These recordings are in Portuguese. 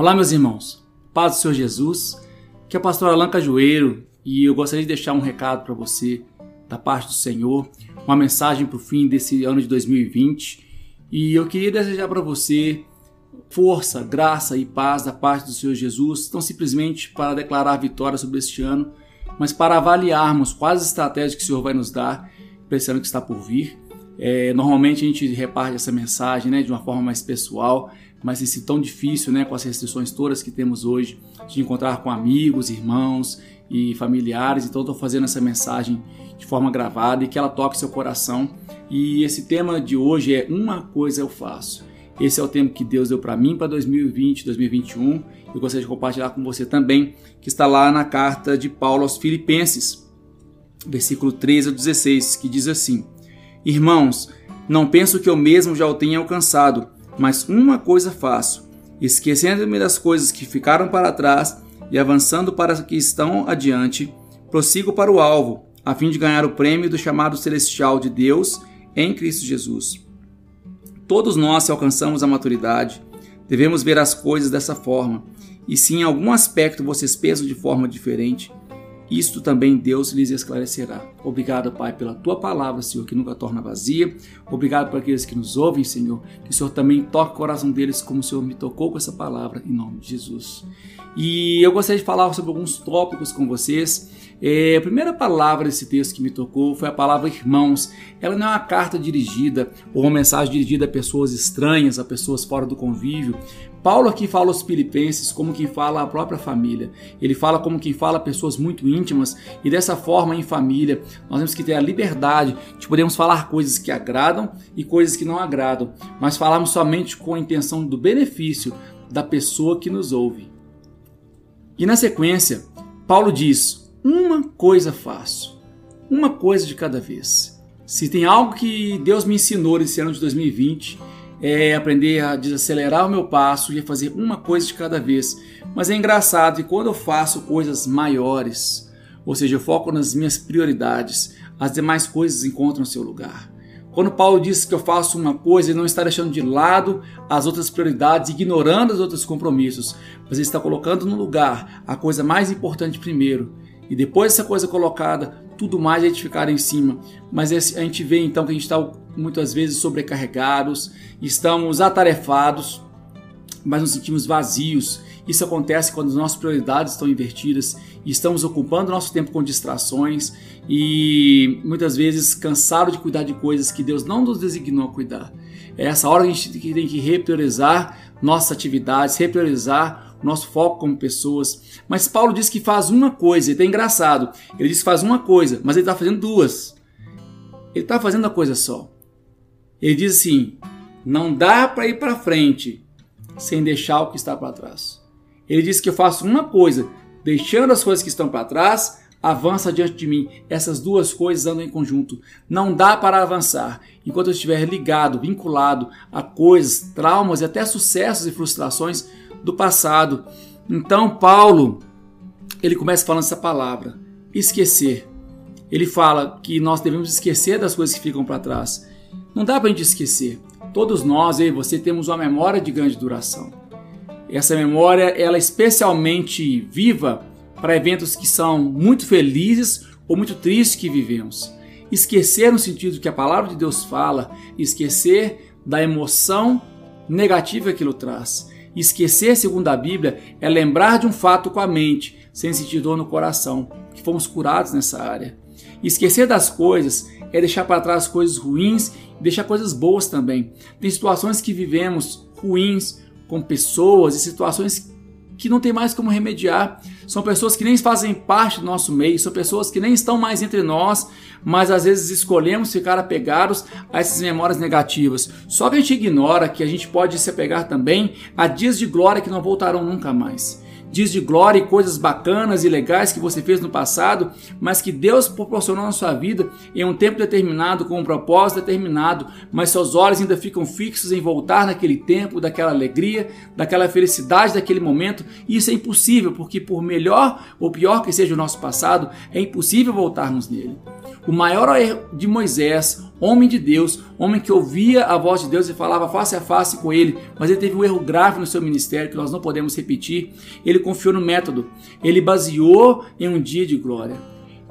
Olá, meus irmãos. Paz do Senhor Jesus. Que é o pastor Alan Cajueiro e eu gostaria de deixar um recado para você da parte do Senhor, uma mensagem para o fim desse ano de 2020. E eu queria desejar para você força, graça e paz da parte do Senhor Jesus, não simplesmente para declarar vitória sobre este ano, mas para avaliarmos quais estratégias que o Senhor vai nos dar para esse ano que está por vir. É, normalmente a gente reparte essa mensagem né, de uma forma mais pessoal, mas esse tão difícil, né, com as restrições todas que temos hoje, de encontrar com amigos, irmãos e familiares. Então, estou fazendo essa mensagem de forma gravada e que ela toque seu coração. E esse tema de hoje é Uma Coisa Eu Faço. Esse é o tema que Deus deu para mim para 2020, 2021. Eu gostaria de compartilhar com você também, que está lá na carta de Paulo aos Filipenses, versículo 13 a 16, que diz assim: Irmãos, não penso que eu mesmo já o tenha alcançado mas uma coisa faço, esquecendo-me das coisas que ficaram para trás e avançando para as que estão adiante, prossigo para o alvo, a fim de ganhar o prêmio do chamado celestial de Deus em Cristo Jesus. Todos nós, se alcançamos a maturidade, devemos ver as coisas dessa forma, e se em algum aspecto vocês pensam de forma diferente, isto também Deus lhes esclarecerá. Obrigado, Pai, pela tua palavra, Senhor, que nunca torna vazia. Obrigado por aqueles que nos ouvem, Senhor. Que o Senhor também toque o coração deles como o Senhor me tocou com essa palavra, em nome de Jesus. E eu gostaria de falar sobre alguns tópicos com vocês. É, a primeira palavra desse texto que me tocou foi a palavra irmãos. Ela não é uma carta dirigida ou uma mensagem dirigida a pessoas estranhas, a pessoas fora do convívio. Paulo aqui fala aos filipenses como quem fala a própria família. Ele fala como quem fala a pessoas muito íntimas e dessa forma em família nós temos que ter a liberdade de podermos falar coisas que agradam e coisas que não agradam, mas falarmos somente com a intenção do benefício da pessoa que nos ouve. E na sequência, Paulo diz: uma coisa faço, uma coisa de cada vez. Se tem algo que Deus me ensinou nesse ano de 2020, é aprender a desacelerar o meu passo e a fazer uma coisa de cada vez. Mas é engraçado que quando eu faço coisas maiores, ou seja, eu foco nas minhas prioridades, as demais coisas encontram seu lugar. Quando Paulo diz que eu faço uma coisa, ele não está deixando de lado as outras prioridades, ignorando os outros compromissos, mas ele está colocando no lugar a coisa mais importante primeiro, e depois dessa coisa colocada, tudo mais a gente ficar em cima. Mas a gente vê então que a gente está muitas vezes sobrecarregados, estamos atarefados, mas nos sentimos vazios. Isso acontece quando as nossas prioridades estão invertidas e estamos ocupando nosso tempo com distrações e muitas vezes cansados de cuidar de coisas que Deus não nos designou a cuidar. É essa hora que a gente tem que repriorizar nossas atividades, repriorizar nosso foco como pessoas. Mas Paulo diz que faz uma coisa, e é engraçado. Ele diz que faz uma coisa, mas ele está fazendo duas. Ele está fazendo uma coisa só. Ele diz assim: não dá para ir para frente sem deixar o que está para trás. Ele diz que eu faço uma coisa, deixando as coisas que estão para trás, avança diante de mim. Essas duas coisas andam em conjunto. Não dá para avançar enquanto eu estiver ligado, vinculado a coisas, traumas e até sucessos e frustrações do passado. Então, Paulo, ele começa falando essa palavra, esquecer. Ele fala que nós devemos esquecer das coisas que ficam para trás. Não dá para a gente esquecer. Todos nós, eu e você, temos uma memória de grande duração. Essa memória, ela é especialmente viva para eventos que são muito felizes ou muito tristes que vivemos. Esquecer no sentido que a palavra de Deus fala, esquecer da emoção negativa que aquilo traz. Esquecer, segundo a Bíblia, é lembrar de um fato com a mente, sem sentir dor no coração, que fomos curados nessa área. Esquecer das coisas é deixar para trás coisas ruins e deixar coisas boas também. Tem situações que vivemos ruins com pessoas e situações que não tem mais como remediar. São pessoas que nem fazem parte do nosso meio, são pessoas que nem estão mais entre nós, mas às vezes escolhemos ficar apegados a essas memórias negativas. Só que a gente ignora que a gente pode se apegar também a dias de glória que não voltarão nunca mais dias de glória e coisas bacanas e legais que você fez no passado, mas que Deus proporcionou na sua vida em um tempo determinado, com um propósito determinado, mas seus olhos ainda ficam fixos em voltar naquele tempo, daquela alegria, daquela felicidade daquele momento. E isso é impossível, porque por melhor ou pior que seja o nosso passado, é impossível voltarmos nele. O maior erro de Moisés, homem de Deus, homem que ouvia a voz de Deus e falava face a face com ele, mas ele teve um erro grave no seu ministério que nós não podemos repetir. Ele confiou no método, ele baseou em um dia de glória.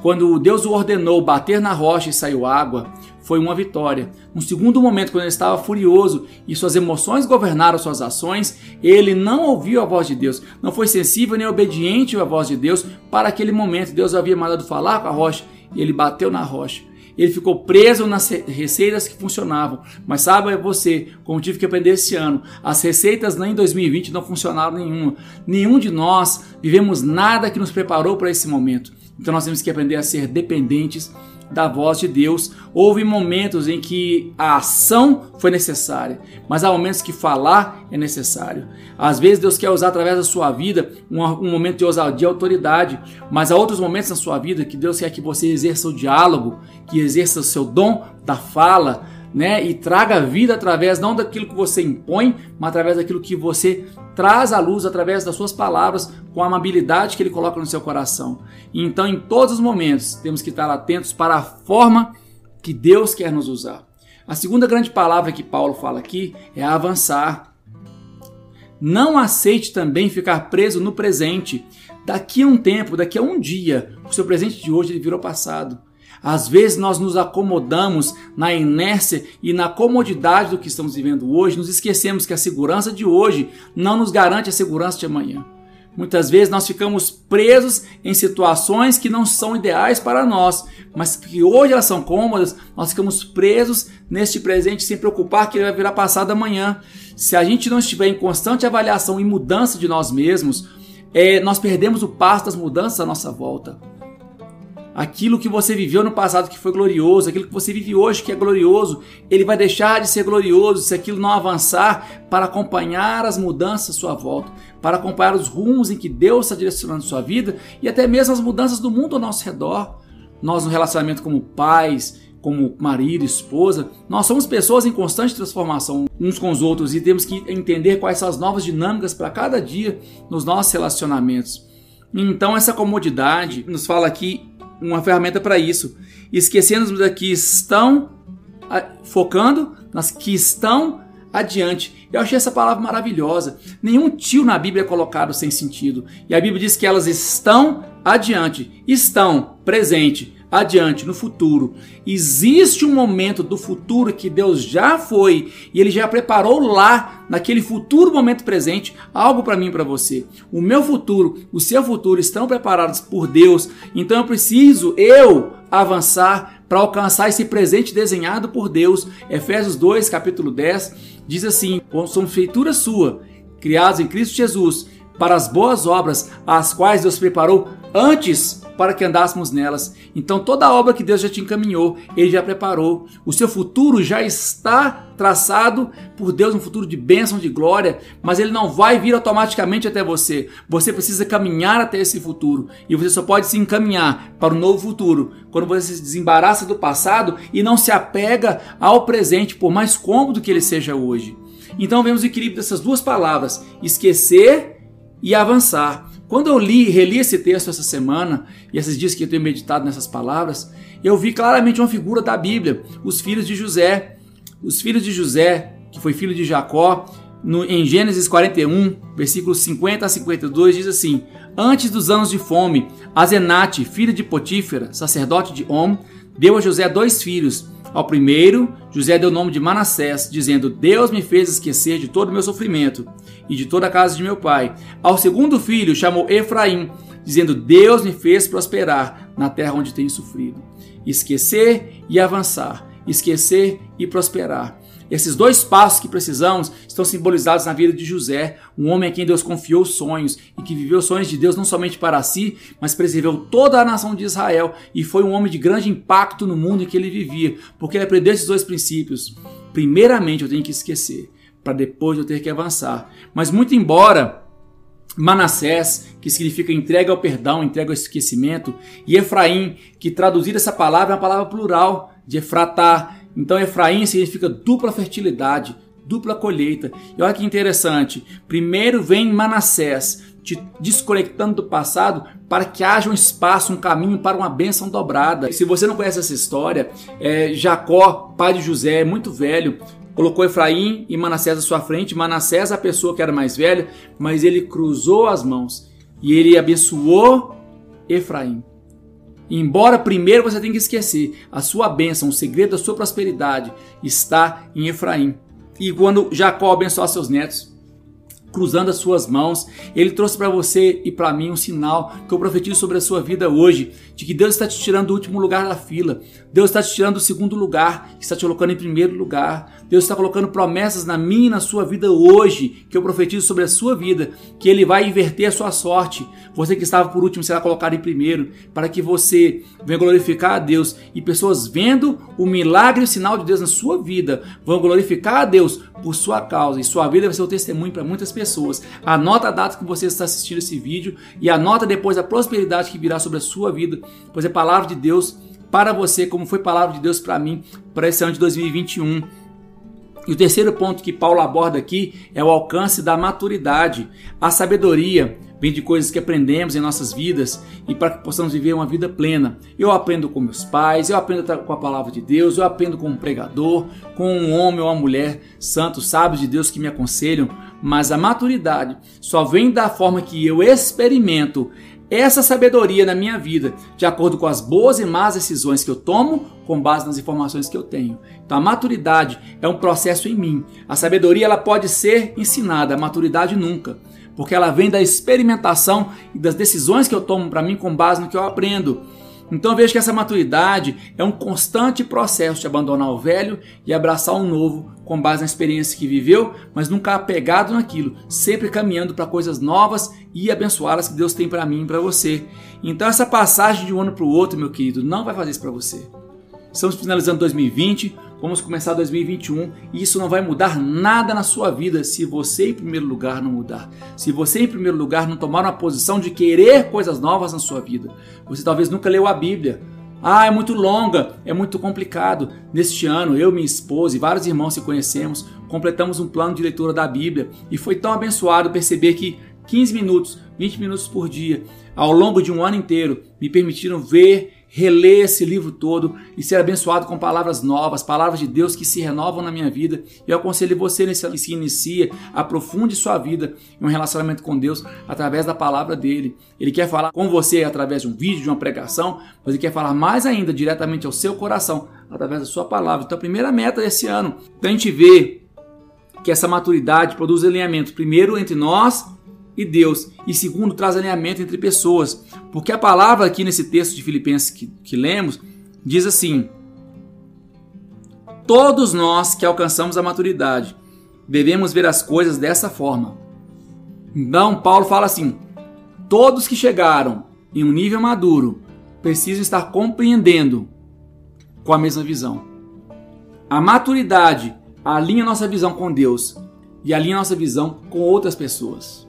Quando Deus o ordenou bater na rocha e saiu água, foi uma vitória. No segundo momento, quando ele estava furioso e suas emoções governaram suas ações, ele não ouviu a voz de Deus, não foi sensível nem obediente à voz de Deus. Para aquele momento, Deus havia mandado falar com a rocha e ele bateu na rocha. Ele ficou preso nas receitas que funcionavam. Mas sabe você, como tive que aprender esse ano, as receitas nem em 2020 não funcionaram nenhuma. Nenhum de nós vivemos nada que nos preparou para esse momento. Então nós temos que aprender a ser dependentes da voz de Deus. Houve momentos em que a ação foi necessária, mas há momentos que falar é necessário. Às vezes Deus quer usar através da sua vida um, um momento de ousadia e autoridade, mas há outros momentos na sua vida que Deus quer que você exerça o diálogo, que exerça o seu dom da fala, né? E traga vida através não daquilo que você impõe, mas através daquilo que você traz à luz através das suas palavras, com a amabilidade que ele coloca no seu coração. Então, em todos os momentos, temos que estar atentos para a forma que Deus quer nos usar. A segunda grande palavra que Paulo fala aqui é avançar. Não aceite também ficar preso no presente. Daqui a um tempo, daqui a um dia, o seu presente de hoje ele virou passado. Às vezes nós nos acomodamos na inércia e na comodidade do que estamos vivendo hoje, nos esquecemos que a segurança de hoje não nos garante a segurança de amanhã. Muitas vezes nós ficamos presos em situações que não são ideais para nós, mas que hoje elas são cômodas, nós ficamos presos neste presente sem preocupar que ele vai virar passado amanhã. Se a gente não estiver em constante avaliação e mudança de nós mesmos, é, nós perdemos o passo das mudanças à nossa volta aquilo que você viveu no passado que foi glorioso, aquilo que você vive hoje que é glorioso, ele vai deixar de ser glorioso se aquilo não avançar para acompanhar as mudanças à sua volta, para acompanhar os rumos em que Deus está direcionando sua vida e até mesmo as mudanças do mundo ao nosso redor. Nós no relacionamento como pais, como marido, esposa, nós somos pessoas em constante transformação uns com os outros e temos que entender quais são as novas dinâmicas para cada dia nos nossos relacionamentos. Então essa comodidade nos fala aqui uma ferramenta para isso. Esquecendo das que estão focando nas que estão adiante. Eu achei essa palavra maravilhosa. Nenhum tio na Bíblia é colocado sem sentido. E a Bíblia diz que elas estão adiante, estão presente, adiante, no futuro. Existe um momento do futuro que Deus já foi e ele já preparou lá, naquele futuro momento presente, algo para mim e para você. O meu futuro, o seu futuro estão preparados por Deus. Então eu preciso eu avançar para alcançar esse presente desenhado por Deus. Efésios 2, capítulo 10, diz assim: "Somos feitura sua, criados em Cristo Jesus, para as boas obras, as quais Deus preparou antes para que andássemos nelas. Então toda a obra que Deus já te encaminhou, Ele já preparou. O seu futuro já está traçado por Deus, um futuro de bênção, de glória, mas ele não vai vir automaticamente até você. Você precisa caminhar até esse futuro. E você só pode se encaminhar para o novo futuro quando você se desembaraça do passado e não se apega ao presente, por mais cômodo que ele seja hoje. Então vemos o equilíbrio dessas duas palavras: esquecer e avançar. Quando eu li, reli esse texto essa semana, e esses dias que eu tenho meditado nessas palavras, eu vi claramente uma figura da Bíblia, os filhos de José. Os filhos de José, que foi filho de Jacó, no, em Gênesis 41, versículos 50 a 52, diz assim: Antes dos anos de fome, Azenate, filho de Potífera, sacerdote de Om, deu a José dois filhos. Ao primeiro, José deu o nome de Manassés, dizendo: Deus me fez esquecer de todo o meu sofrimento e de toda a casa de meu pai. Ao segundo filho, chamou Efraim, dizendo: Deus me fez prosperar na terra onde tenho sofrido. Esquecer e avançar, esquecer e prosperar. Esses dois passos que precisamos estão simbolizados na vida de José, um homem a quem Deus confiou sonhos e que viveu sonhos de Deus não somente para si, mas preservou toda a nação de Israel e foi um homem de grande impacto no mundo em que ele vivia, porque ele aprendeu esses dois princípios. Primeiramente, eu tenho que esquecer, para depois eu ter que avançar. Mas muito embora Manassés, que significa entrega ao perdão, entrega ao esquecimento, e Efraim, que traduzir essa palavra é uma palavra plural, de Efratá, então Efraim significa dupla fertilidade, dupla colheita. E olha que interessante. Primeiro vem Manassés, te desconectando do passado para que haja um espaço, um caminho para uma bênção dobrada. Se você não conhece essa história, é, Jacó, pai de José, muito velho, colocou Efraim e Manassés à sua frente. Manassés, a pessoa que era mais velha, mas ele cruzou as mãos e ele abençoou Efraim. Embora primeiro você tenha que esquecer, a sua bênção, o segredo da sua prosperidade está em Efraim. E quando Jacó abençoar seus netos, cruzando as suas mãos. Ele trouxe para você e para mim um sinal que eu profetizo sobre a sua vida hoje, de que Deus está te tirando do último lugar da fila. Deus está te tirando do segundo lugar, está te colocando em primeiro lugar. Deus está colocando promessas na minha e na sua vida hoje, que eu profetizo sobre a sua vida, que Ele vai inverter a sua sorte. Você que estava por último será colocado em primeiro, para que você venha glorificar a Deus e pessoas vendo o milagre e o sinal de Deus na sua vida vão glorificar a Deus por sua causa e sua vida vai ser o testemunho para muitas pessoas. Anota a data que você está assistindo esse vídeo e anota depois a prosperidade que virá sobre a sua vida, pois é palavra de Deus para você, como foi palavra de Deus para mim para esse ano de 2021. E o terceiro ponto que Paulo aborda aqui é o alcance da maturidade. A sabedoria vem de coisas que aprendemos em nossas vidas e para que possamos viver uma vida plena. Eu aprendo com meus pais, eu aprendo com a palavra de Deus, eu aprendo com um pregador, com um homem ou uma mulher santo, sábios de Deus que me aconselham, mas a maturidade só vem da forma que eu experimento essa sabedoria na minha vida, de acordo com as boas e más decisões que eu tomo, com base nas informações que eu tenho. Então a maturidade é um processo em mim. A sabedoria ela pode ser ensinada, a maturidade nunca, porque ela vem da experimentação e das decisões que eu tomo para mim com base no que eu aprendo. Então eu vejo que essa maturidade é um constante processo de abandonar o velho e abraçar o novo com base na experiência que viveu, mas nunca apegado naquilo, sempre caminhando para coisas novas e abençoadas que Deus tem para mim e para você. Então essa passagem de um ano para o outro, meu querido, não vai fazer isso para você. Estamos finalizando 2020, vamos começar 2021 e isso não vai mudar nada na sua vida se você, em primeiro lugar, não mudar. Se você, em primeiro lugar, não tomar uma posição de querer coisas novas na sua vida. Você talvez nunca leu a Bíblia. Ah, é muito longa, é muito complicado. Neste ano, eu, minha esposa e vários irmãos que conhecemos, completamos um plano de leitura da Bíblia e foi tão abençoado perceber que 15 minutos, 20 minutos por dia, ao longo de um ano inteiro, me permitiram ver reler esse livro todo e ser abençoado com palavras novas, palavras de Deus que se renovam na minha vida. Eu aconselho você nesse que se inicia, aprofunde sua vida em um relacionamento com Deus através da palavra dele. Ele quer falar com você através de um vídeo, de uma pregação, mas ele quer falar mais ainda diretamente ao seu coração através da sua palavra. Então a primeira meta desse ano, a gente vê que essa maturidade produz alinhamento primeiro entre nós e Deus. E segundo, traz alinhamento entre pessoas. Porque a palavra aqui nesse texto de Filipenses que, que lemos diz assim: Todos nós que alcançamos a maturidade devemos ver as coisas dessa forma. Então, Paulo fala assim: todos que chegaram em um nível maduro precisam estar compreendendo com a mesma visão. A maturidade alinha nossa visão com Deus e alinha nossa visão com outras pessoas.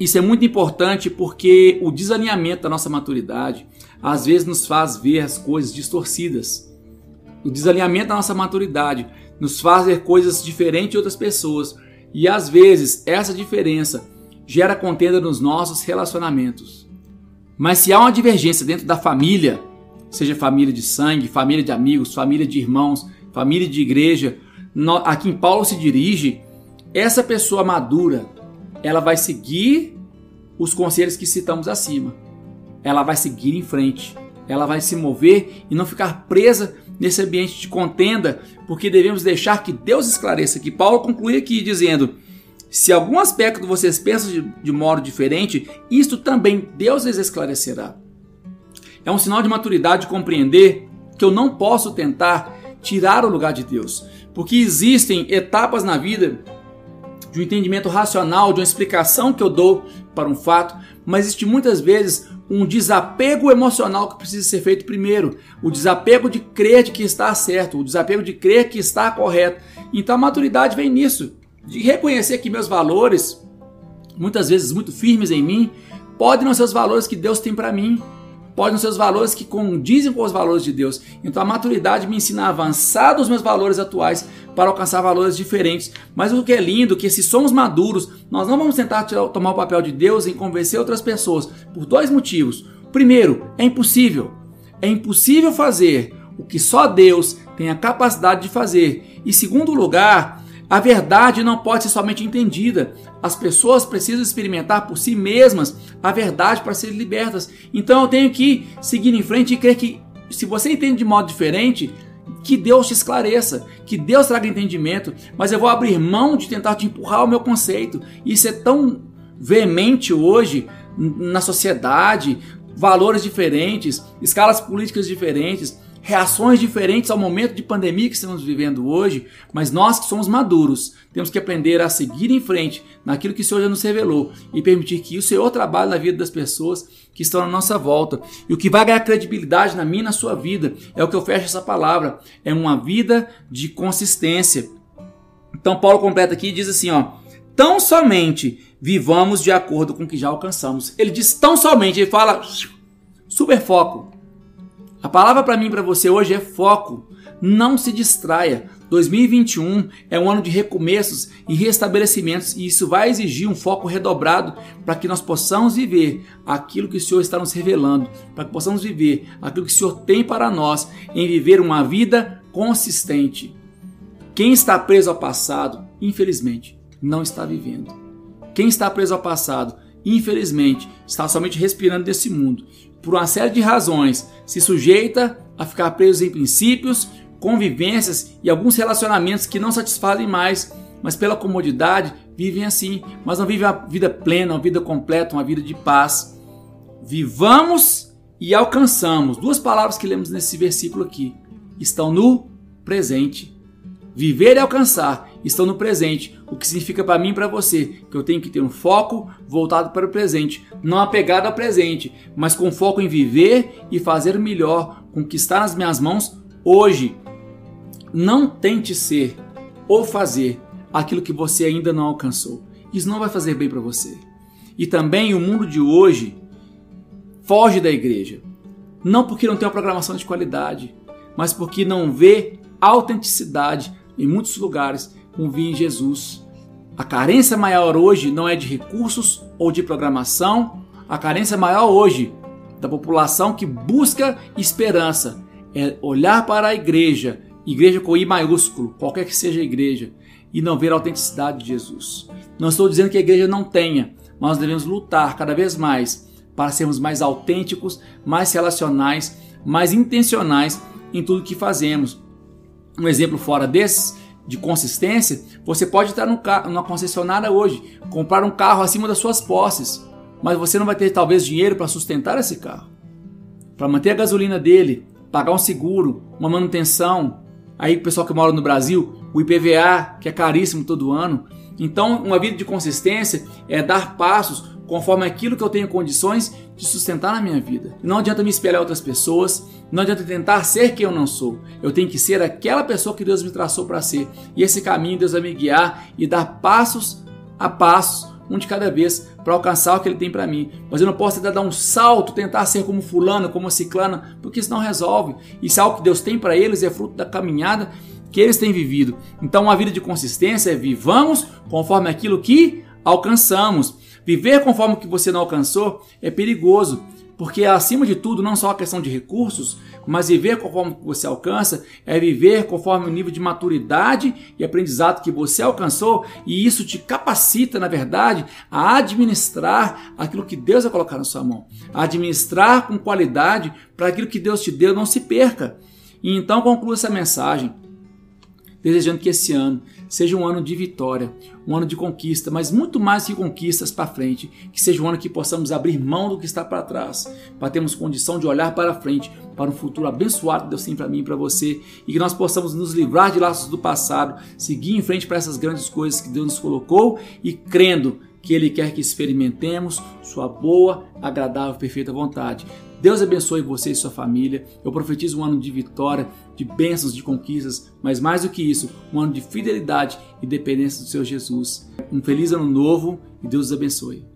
Isso é muito importante porque o desalinhamento da nossa maturidade às vezes nos faz ver as coisas distorcidas. O desalinhamento da nossa maturidade nos faz ver coisas diferentes de outras pessoas e às vezes essa diferença gera contenda nos nossos relacionamentos. Mas se há uma divergência dentro da família, seja família de sangue, família de amigos, família de irmãos, família de igreja, a quem Paulo se dirige, essa pessoa madura, ela vai seguir os conselhos que citamos acima. Ela vai seguir em frente, ela vai se mover e não ficar presa nesse ambiente de contenda, porque devemos deixar que Deus esclareça. Que Paulo conclui aqui dizendo: se algum aspecto vocês pensam de, de modo diferente, isto também Deus lhes esclarecerá. É um sinal de maturidade compreender que eu não posso tentar tirar o lugar de Deus, porque existem etapas na vida de um entendimento racional, de uma explicação que eu dou para um fato, mas existe muitas vezes um desapego emocional que precisa ser feito primeiro. O desapego de crer de que está certo, o desapego de crer que está correto. Então a maturidade vem nisso, de reconhecer que meus valores, muitas vezes muito firmes em mim, podem não ser os valores que Deus tem para mim pode ser os valores que condizem com os valores de Deus. Então a maturidade me ensina a avançar dos meus valores atuais para alcançar valores diferentes. Mas o que é lindo é que se somos maduros, nós não vamos tentar tomar o papel de Deus em convencer outras pessoas por dois motivos. Primeiro, é impossível. É impossível fazer o que só Deus tem a capacidade de fazer. E segundo lugar, a verdade não pode ser somente entendida. As pessoas precisam experimentar por si mesmas a verdade para serem libertas. Então eu tenho que seguir em frente e crer que se você entende de modo diferente, que Deus te esclareça, que Deus traga entendimento, mas eu vou abrir mão de tentar te empurrar o meu conceito. Isso é tão veemente hoje na sociedade, valores diferentes, escalas políticas diferentes reações diferentes ao momento de pandemia que estamos vivendo hoje, mas nós que somos maduros, temos que aprender a seguir em frente naquilo que o Senhor já nos revelou e permitir que o Senhor trabalhe na vida das pessoas que estão na nossa volta. E o que vai ganhar credibilidade na minha e na sua vida é o que eu fecho essa palavra, é uma vida de consistência. Então Paulo completa aqui e diz assim, ó: "Tão somente vivamos de acordo com o que já alcançamos". Ele diz tão somente, ele fala super foco a palavra para mim e para você hoje é foco. Não se distraia. 2021 é um ano de recomeços e restabelecimentos e isso vai exigir um foco redobrado para que nós possamos viver aquilo que o Senhor está nos revelando, para que possamos viver aquilo que o Senhor tem para nós em viver uma vida consistente. Quem está preso ao passado, infelizmente, não está vivendo. Quem está preso ao passado, infelizmente, está somente respirando desse mundo por uma série de razões, se sujeita a ficar preso em princípios, convivências e alguns relacionamentos que não satisfazem mais, mas pela comodidade vivem assim, mas não vivem a vida plena, uma vida completa, uma vida de paz. Vivamos e alcançamos. Duas palavras que lemos nesse versículo aqui estão no presente. Viver e alcançar estão no presente, o que significa para mim e para você que eu tenho que ter um foco voltado para o presente, não apegado ao presente, mas com foco em viver e fazer melhor com o que está nas minhas mãos hoje. Não tente ser ou fazer aquilo que você ainda não alcançou. Isso não vai fazer bem para você. E também o mundo de hoje foge da igreja. Não porque não tem uma programação de qualidade, mas porque não vê autenticidade em muitos lugares convia em Jesus. A carência maior hoje não é de recursos ou de programação, a carência maior hoje da população que busca esperança é olhar para a igreja, igreja com I maiúsculo, qualquer que seja a igreja, e não ver a autenticidade de Jesus. Não estou dizendo que a igreja não tenha, mas nós devemos lutar cada vez mais para sermos mais autênticos, mais relacionais, mais intencionais em tudo que fazemos. Um exemplo fora desses de consistência, você pode estar numa concessionária hoje, comprar um carro acima das suas posses, mas você não vai ter talvez dinheiro para sustentar esse carro, para manter a gasolina dele, pagar um seguro, uma manutenção. Aí o pessoal que mora no Brasil, o IPVA, que é caríssimo todo ano. Então, uma vida de consistência é dar passos conforme aquilo que eu tenho condições de sustentar na minha vida. Não adianta me espelhar outras pessoas, não adianta tentar ser quem eu não sou. Eu tenho que ser aquela pessoa que Deus me traçou para ser. E esse caminho Deus vai me guiar e dar passos a passos, um de cada vez, para alcançar o que Ele tem para mim. Mas eu não posso tentar dar um salto, tentar ser como fulano, como ciclana, porque isso não resolve. Isso é algo que Deus tem para eles, é fruto da caminhada que eles têm vivido. Então, uma vida de consistência é vivamos conforme aquilo que alcançamos. Viver conforme o que você não alcançou é perigoso, porque acima de tudo, não só a questão de recursos, mas viver conforme você alcança é viver conforme o nível de maturidade e aprendizado que você alcançou, e isso te capacita, na verdade, a administrar aquilo que Deus vai colocar na sua mão, a administrar com qualidade para aquilo que Deus te deu não se perca. E então conclua essa mensagem desejando que esse ano seja um ano de vitória, um ano de conquista, mas muito mais que conquistas para frente, que seja um ano que possamos abrir mão do que está para trás, para termos condição de olhar para frente, para um futuro abençoado que Deus tem para mim e para você, e que nós possamos nos livrar de laços do passado, seguir em frente para essas grandes coisas que Deus nos colocou e crendo que Ele quer que experimentemos Sua boa, agradável, perfeita vontade. Deus abençoe você e sua família. Eu profetizo um ano de vitória, de bênçãos, de conquistas, mas mais do que isso, um ano de fidelidade e dependência do Senhor Jesus. Um feliz ano novo e Deus os abençoe.